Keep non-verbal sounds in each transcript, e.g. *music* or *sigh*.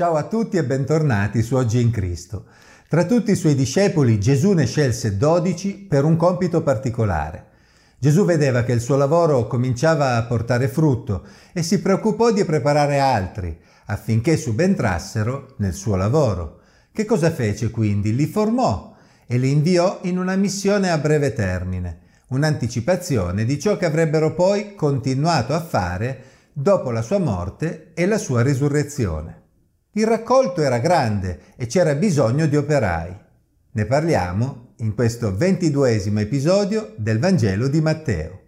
Ciao a tutti e bentornati su Oggi in Cristo. Tra tutti i suoi discepoli Gesù ne scelse dodici per un compito particolare. Gesù vedeva che il suo lavoro cominciava a portare frutto e si preoccupò di preparare altri affinché subentrassero nel suo lavoro. Che cosa fece quindi? Li formò e li inviò in una missione a breve termine, un'anticipazione di ciò che avrebbero poi continuato a fare dopo la sua morte e la sua risurrezione. Il raccolto era grande e c'era bisogno di operai. Ne parliamo in questo ventiduesimo episodio del Vangelo di Matteo.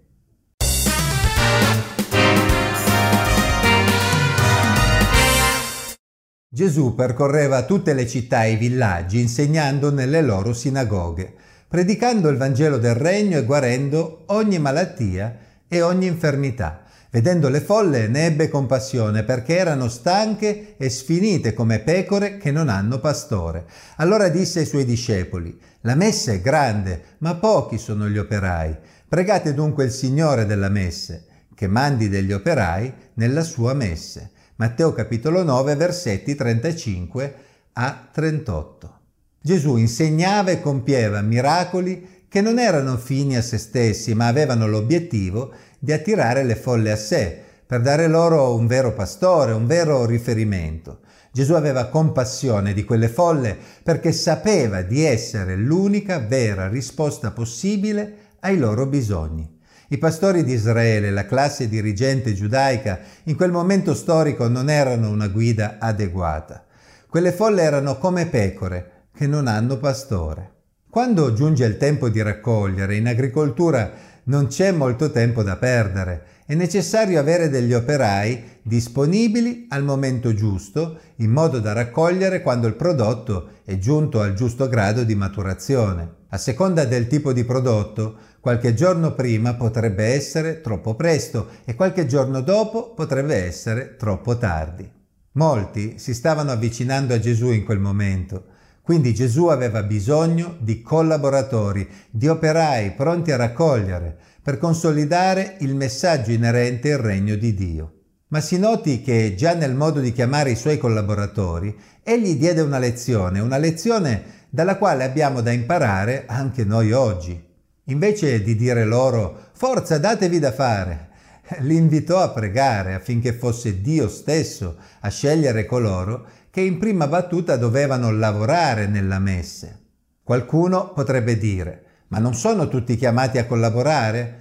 Gesù percorreva tutte le città e i villaggi insegnando nelle loro sinagoghe, predicando il Vangelo del Regno e guarendo ogni malattia e ogni infermità. Vedendo le folle ne ebbe compassione perché erano stanche e sfinite come pecore che non hanno pastore. Allora disse ai suoi discepoli, la messa è grande, ma pochi sono gli operai. Pregate dunque il Signore della messe, che mandi degli operai nella sua messe. Matteo capitolo 9 versetti 35 a 38. Gesù insegnava e compieva miracoli che non erano fini a se stessi, ma avevano l'obiettivo di attirare le folle a sé, per dare loro un vero pastore, un vero riferimento. Gesù aveva compassione di quelle folle perché sapeva di essere l'unica vera risposta possibile ai loro bisogni. I pastori di Israele, la classe dirigente giudaica, in quel momento storico non erano una guida adeguata. Quelle folle erano come pecore che non hanno pastore. Quando giunge il tempo di raccogliere, in agricoltura non c'è molto tempo da perdere. È necessario avere degli operai disponibili al momento giusto, in modo da raccogliere quando il prodotto è giunto al giusto grado di maturazione. A seconda del tipo di prodotto, qualche giorno prima potrebbe essere troppo presto e qualche giorno dopo potrebbe essere troppo tardi. Molti si stavano avvicinando a Gesù in quel momento quindi Gesù aveva bisogno di collaboratori, di operai pronti a raccogliere, per consolidare il messaggio inerente al regno di Dio. Ma si noti che già nel modo di chiamare i suoi collaboratori, egli diede una lezione, una lezione dalla quale abbiamo da imparare anche noi oggi. Invece di dire loro forza datevi da fare, *laughs* li invitò a pregare affinché fosse Dio stesso a scegliere coloro che in prima battuta dovevano lavorare nella messe. Qualcuno potrebbe dire, ma non sono tutti chiamati a collaborare?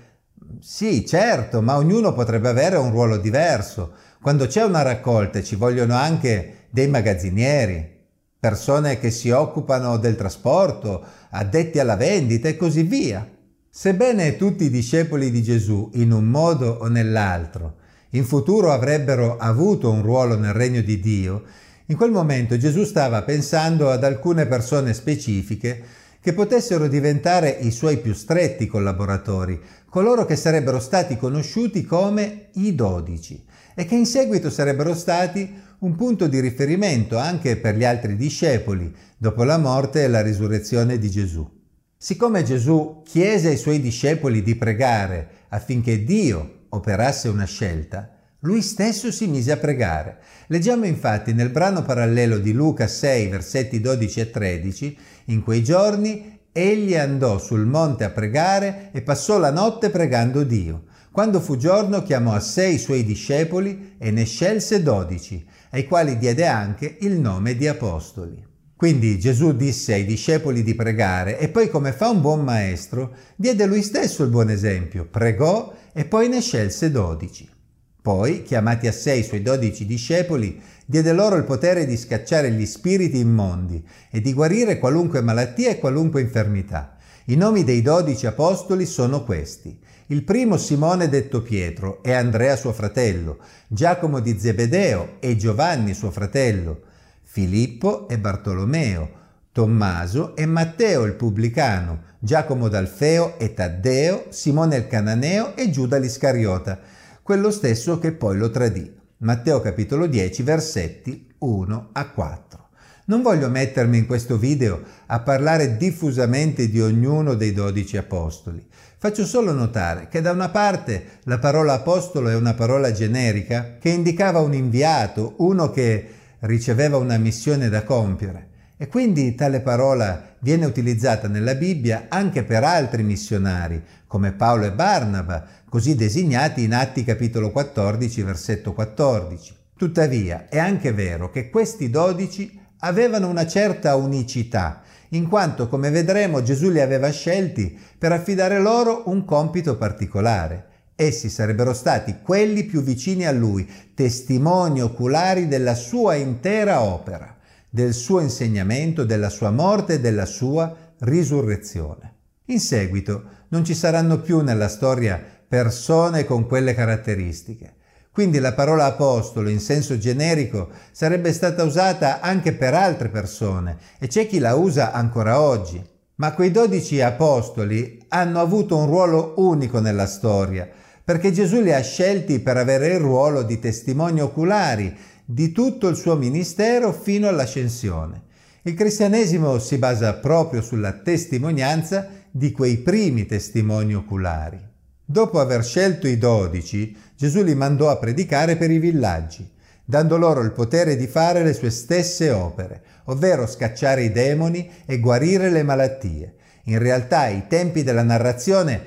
Sì, certo, ma ognuno potrebbe avere un ruolo diverso. Quando c'è una raccolta ci vogliono anche dei magazzinieri, persone che si occupano del trasporto, addetti alla vendita e così via. Sebbene tutti i discepoli di Gesù, in un modo o nell'altro, in futuro avrebbero avuto un ruolo nel regno di Dio, in quel momento Gesù stava pensando ad alcune persone specifiche che potessero diventare i suoi più stretti collaboratori, coloro che sarebbero stati conosciuti come i dodici e che in seguito sarebbero stati un punto di riferimento anche per gli altri discepoli dopo la morte e la risurrezione di Gesù. Siccome Gesù chiese ai suoi discepoli di pregare affinché Dio operasse una scelta, lui stesso si mise a pregare. Leggiamo infatti nel brano parallelo di Luca 6, versetti 12 e 13, in quei giorni egli andò sul monte a pregare e passò la notte pregando Dio. Quando fu giorno chiamò a sé i suoi discepoli e ne scelse dodici, ai quali diede anche il nome di apostoli. Quindi Gesù disse ai discepoli di pregare e poi come fa un buon maestro, diede lui stesso il buon esempio, pregò e poi ne scelse dodici. Poi, chiamati a sé i suoi dodici discepoli, diede loro il potere di scacciare gli spiriti immondi e di guarire qualunque malattia e qualunque infermità. I nomi dei dodici apostoli sono questi. Il primo Simone detto Pietro e Andrea suo fratello, Giacomo di Zebedeo e Giovanni suo fratello, Filippo e Bartolomeo, Tommaso e Matteo il pubblicano, Giacomo d'Alfeo e Taddeo, Simone il cananeo e Giuda l'Iscariota quello stesso che poi lo tradì. Matteo capitolo 10 versetti 1 a 4. Non voglio mettermi in questo video a parlare diffusamente di ognuno dei dodici apostoli. Faccio solo notare che da una parte la parola apostolo è una parola generica che indicava un inviato, uno che riceveva una missione da compiere e quindi tale parola viene utilizzata nella Bibbia anche per altri missionari, come Paolo e Barnaba, così designati in Atti capitolo 14, versetto 14. Tuttavia è anche vero che questi dodici avevano una certa unicità, in quanto, come vedremo, Gesù li aveva scelti per affidare loro un compito particolare. Essi sarebbero stati quelli più vicini a lui, testimoni oculari della sua intera opera del suo insegnamento, della sua morte e della sua risurrezione. In seguito non ci saranno più nella storia persone con quelle caratteristiche. Quindi la parola apostolo in senso generico sarebbe stata usata anche per altre persone e c'è chi la usa ancora oggi. Ma quei dodici apostoli hanno avuto un ruolo unico nella storia, perché Gesù li ha scelti per avere il ruolo di testimoni oculari di tutto il suo ministero fino all'ascensione. Il cristianesimo si basa proprio sulla testimonianza di quei primi testimoni oculari. Dopo aver scelto i dodici, Gesù li mandò a predicare per i villaggi, dando loro il potere di fare le sue stesse opere, ovvero scacciare i demoni e guarire le malattie. In realtà i tempi della narrazione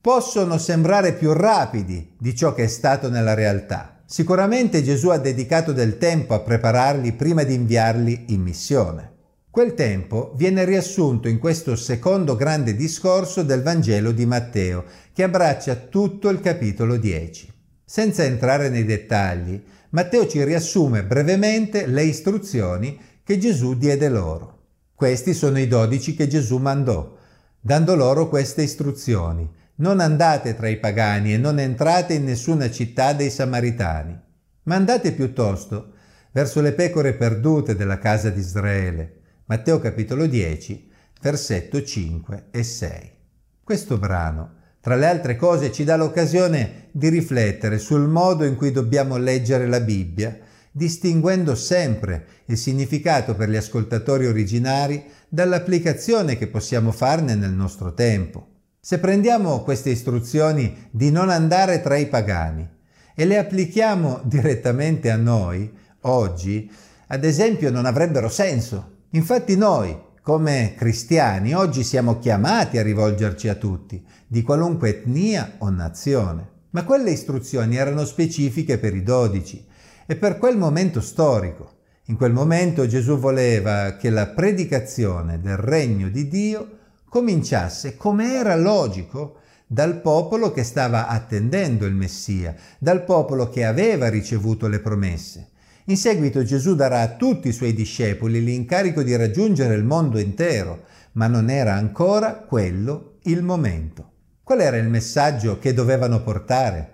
possono sembrare più rapidi di ciò che è stato nella realtà. Sicuramente Gesù ha dedicato del tempo a prepararli prima di inviarli in missione. Quel tempo viene riassunto in questo secondo grande discorso del Vangelo di Matteo, che abbraccia tutto il capitolo 10. Senza entrare nei dettagli, Matteo ci riassume brevemente le istruzioni che Gesù diede loro. Questi sono i dodici che Gesù mandò, dando loro queste istruzioni. Non andate tra i pagani e non entrate in nessuna città dei Samaritani, ma andate piuttosto verso le pecore perdute della casa di Israele. Matteo capitolo 10, versetto 5 e 6. Questo brano, tra le altre cose, ci dà l'occasione di riflettere sul modo in cui dobbiamo leggere la Bibbia, distinguendo sempre il significato per gli ascoltatori originari dall'applicazione che possiamo farne nel nostro tempo. Se prendiamo queste istruzioni di non andare tra i pagani e le applichiamo direttamente a noi, oggi, ad esempio, non avrebbero senso. Infatti noi, come cristiani, oggi siamo chiamati a rivolgerci a tutti, di qualunque etnia o nazione. Ma quelle istruzioni erano specifiche per i dodici e per quel momento storico. In quel momento Gesù voleva che la predicazione del regno di Dio cominciasse, come era logico, dal popolo che stava attendendo il Messia, dal popolo che aveva ricevuto le promesse. In seguito Gesù darà a tutti i suoi discepoli l'incarico di raggiungere il mondo intero, ma non era ancora quello il momento. Qual era il messaggio che dovevano portare?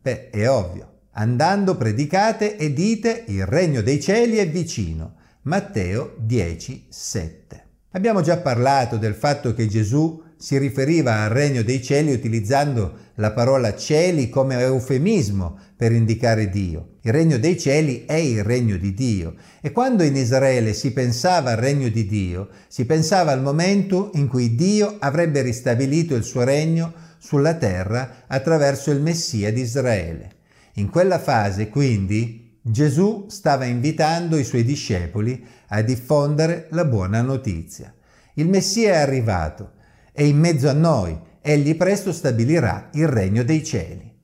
Beh, è ovvio. Andando predicate e dite il regno dei cieli è vicino. Matteo 10, 7. Abbiamo già parlato del fatto che Gesù si riferiva al regno dei cieli utilizzando la parola cieli come eufemismo per indicare Dio. Il regno dei cieli è il regno di Dio e quando in Israele si pensava al regno di Dio, si pensava al momento in cui Dio avrebbe ristabilito il suo regno sulla terra attraverso il Messia di Israele. In quella fase, quindi, Gesù stava invitando i suoi discepoli a diffondere la buona notizia. Il Messia è arrivato, è in mezzo a noi, egli presto stabilirà il regno dei cieli.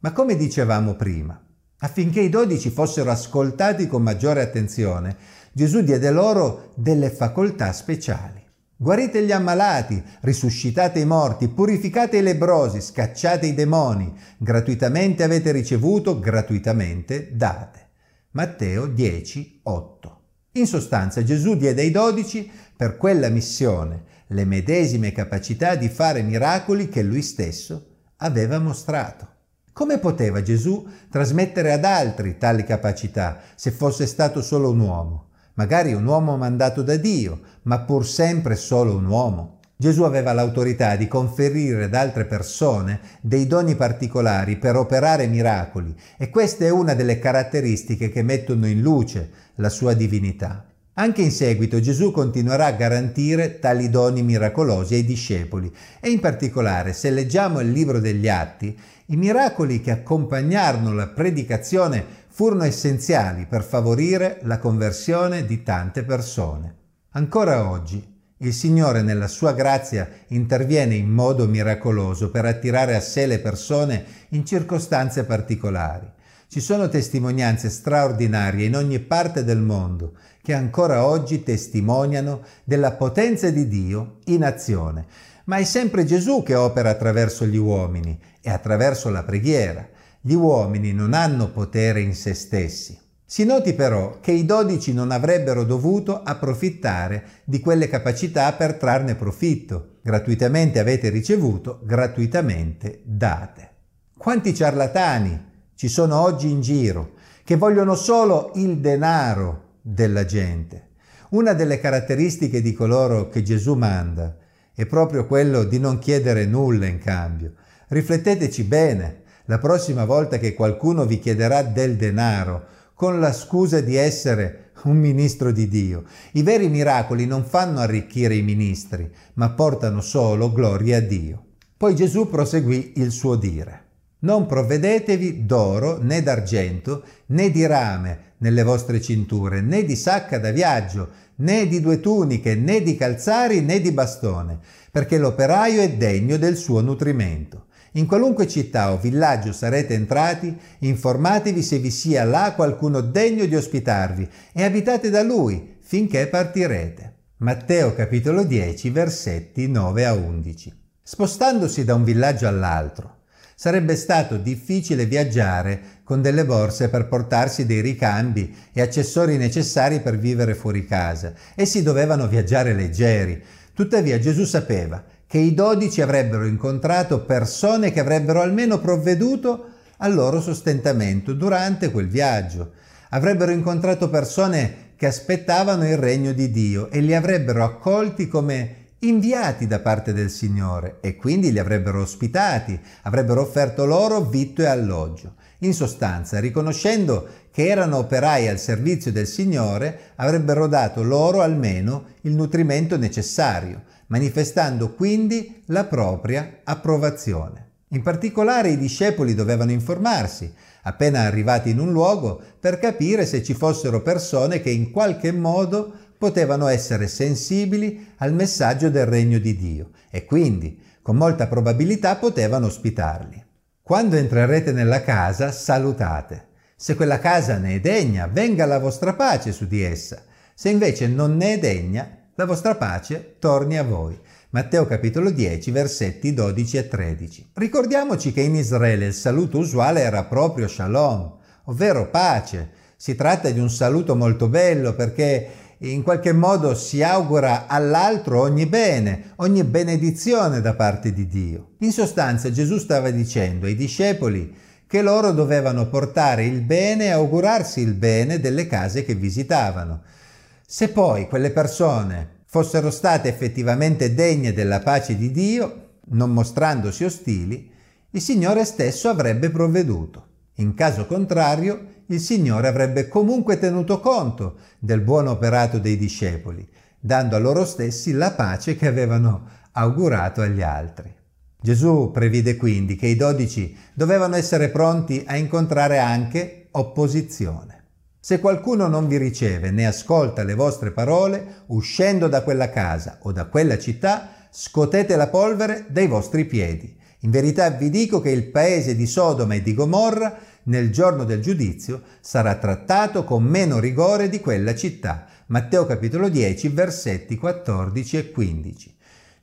Ma come dicevamo prima, affinché i dodici fossero ascoltati con maggiore attenzione, Gesù diede loro delle facoltà speciali. Guarite gli ammalati, risuscitate i morti, purificate i lebrosi, scacciate i demoni, gratuitamente avete ricevuto, gratuitamente date. Matteo 10, 8. In sostanza Gesù diede ai dodici per quella missione le medesime capacità di fare miracoli che lui stesso aveva mostrato. Come poteva Gesù trasmettere ad altri tali capacità se fosse stato solo un uomo? Magari un uomo mandato da Dio, ma pur sempre solo un uomo. Gesù aveva l'autorità di conferire ad altre persone dei doni particolari per operare miracoli e questa è una delle caratteristiche che mettono in luce la sua divinità. Anche in seguito Gesù continuerà a garantire tali doni miracolosi ai discepoli e in particolare se leggiamo il libro degli Atti, i miracoli che accompagnarono la predicazione furono essenziali per favorire la conversione di tante persone. Ancora oggi il Signore nella sua grazia interviene in modo miracoloso per attirare a sé le persone in circostanze particolari. Ci sono testimonianze straordinarie in ogni parte del mondo che ancora oggi testimoniano della potenza di Dio in azione. Ma è sempre Gesù che opera attraverso gli uomini e attraverso la preghiera. Gli uomini non hanno potere in se stessi. Si noti però che i dodici non avrebbero dovuto approfittare di quelle capacità per trarne profitto. Gratuitamente avete ricevuto, gratuitamente date. Quanti ciarlatani ci sono oggi in giro che vogliono solo il denaro della gente. Una delle caratteristiche di coloro che Gesù manda è proprio quello di non chiedere nulla in cambio. Rifletteteci bene la prossima volta che qualcuno vi chiederà del denaro con la scusa di essere un ministro di Dio. I veri miracoli non fanno arricchire i ministri, ma portano solo gloria a Dio. Poi Gesù proseguì il suo dire. Non provvedetevi d'oro né d'argento né di rame nelle vostre cinture, né di sacca da viaggio, né di due tuniche, né di calzari, né di bastone, perché l'operaio è degno del suo nutrimento. In qualunque città o villaggio sarete entrati, informatevi se vi sia là qualcuno degno di ospitarvi e abitate da lui finché partirete. Matteo capitolo 10 versetti 9 a 11. Spostandosi da un villaggio all'altro, sarebbe stato difficile viaggiare con delle borse per portarsi dei ricambi e accessori necessari per vivere fuori casa. Essi dovevano viaggiare leggeri. Tuttavia Gesù sapeva che i dodici avrebbero incontrato persone che avrebbero almeno provveduto al loro sostentamento durante quel viaggio. Avrebbero incontrato persone che aspettavano il regno di Dio e li avrebbero accolti come inviati da parte del Signore e quindi li avrebbero ospitati, avrebbero offerto loro vitto e alloggio. In sostanza, riconoscendo che erano operai al servizio del Signore, avrebbero dato loro almeno il nutrimento necessario manifestando quindi la propria approvazione. In particolare i discepoli dovevano informarsi, appena arrivati in un luogo, per capire se ci fossero persone che in qualche modo potevano essere sensibili al messaggio del regno di Dio e quindi con molta probabilità potevano ospitarli. Quando entrerete nella casa, salutate. Se quella casa ne è degna, venga la vostra pace su di essa. Se invece non ne è degna, la vostra pace torni a voi. Matteo capitolo 10 versetti 12 e 13. Ricordiamoci che in Israele il saluto usuale era proprio shalom, ovvero pace. Si tratta di un saluto molto bello perché in qualche modo si augura all'altro ogni bene, ogni benedizione da parte di Dio. In sostanza Gesù stava dicendo ai discepoli che loro dovevano portare il bene e augurarsi il bene delle case che visitavano. Se poi quelle persone fossero state effettivamente degne della pace di Dio, non mostrandosi ostili, il Signore stesso avrebbe provveduto. In caso contrario, il Signore avrebbe comunque tenuto conto del buon operato dei discepoli, dando a loro stessi la pace che avevano augurato agli altri. Gesù previde quindi che i dodici dovevano essere pronti a incontrare anche opposizione. Se qualcuno non vi riceve né ascolta le vostre parole, uscendo da quella casa o da quella città, scotete la polvere dai vostri piedi. In verità vi dico che il paese di Sodoma e di Gomorra nel giorno del giudizio sarà trattato con meno rigore di quella città. Matteo capitolo 10 versetti 14 e 15.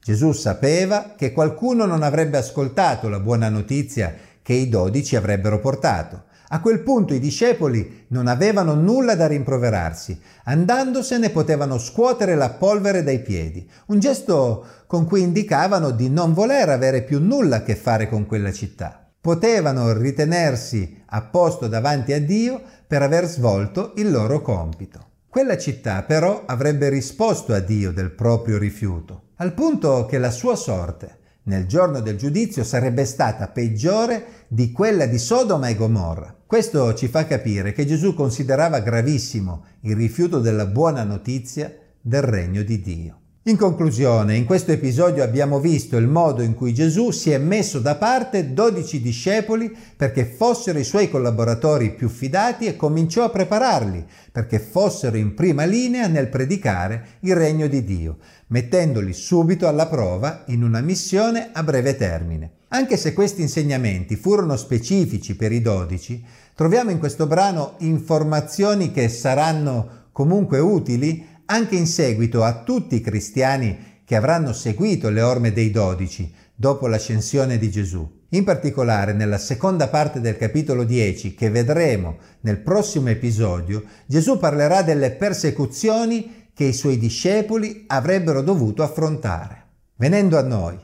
Gesù sapeva che qualcuno non avrebbe ascoltato la buona notizia che i dodici avrebbero portato. A quel punto i discepoli non avevano nulla da rimproverarsi. Andandosene potevano scuotere la polvere dai piedi, un gesto con cui indicavano di non voler avere più nulla a che fare con quella città. Potevano ritenersi a posto davanti a Dio per aver svolto il loro compito. Quella città però avrebbe risposto a Dio del proprio rifiuto, al punto che la sua sorte nel giorno del giudizio sarebbe stata peggiore di quella di Sodoma e Gomorra. Questo ci fa capire che Gesù considerava gravissimo il rifiuto della buona notizia del regno di Dio. In conclusione, in questo episodio abbiamo visto il modo in cui Gesù si è messo da parte dodici discepoli perché fossero i suoi collaboratori più fidati e cominciò a prepararli perché fossero in prima linea nel predicare il regno di Dio, mettendoli subito alla prova in una missione a breve termine. Anche se questi insegnamenti furono specifici per i dodici, troviamo in questo brano informazioni che saranno comunque utili anche in seguito a tutti i cristiani che avranno seguito le orme dei dodici dopo l'ascensione di Gesù. In particolare nella seconda parte del capitolo 10 che vedremo nel prossimo episodio, Gesù parlerà delle persecuzioni che i suoi discepoli avrebbero dovuto affrontare. Venendo a noi,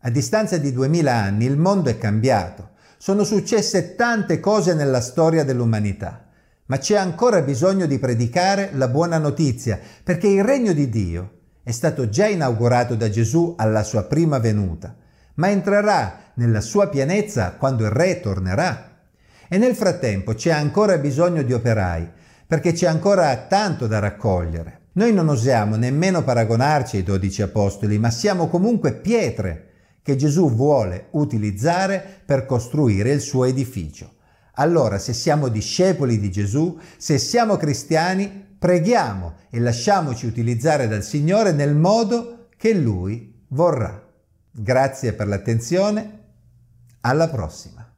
a distanza di duemila anni il mondo è cambiato, sono successe tante cose nella storia dell'umanità ma c'è ancora bisogno di predicare la buona notizia, perché il regno di Dio è stato già inaugurato da Gesù alla sua prima venuta, ma entrerà nella sua pienezza quando il Re tornerà. E nel frattempo c'è ancora bisogno di operai, perché c'è ancora tanto da raccogliere. Noi non osiamo nemmeno paragonarci ai dodici apostoli, ma siamo comunque pietre che Gesù vuole utilizzare per costruire il suo edificio. Allora, se siamo discepoli di Gesù, se siamo cristiani, preghiamo e lasciamoci utilizzare dal Signore nel modo che Lui vorrà. Grazie per l'attenzione, alla prossima.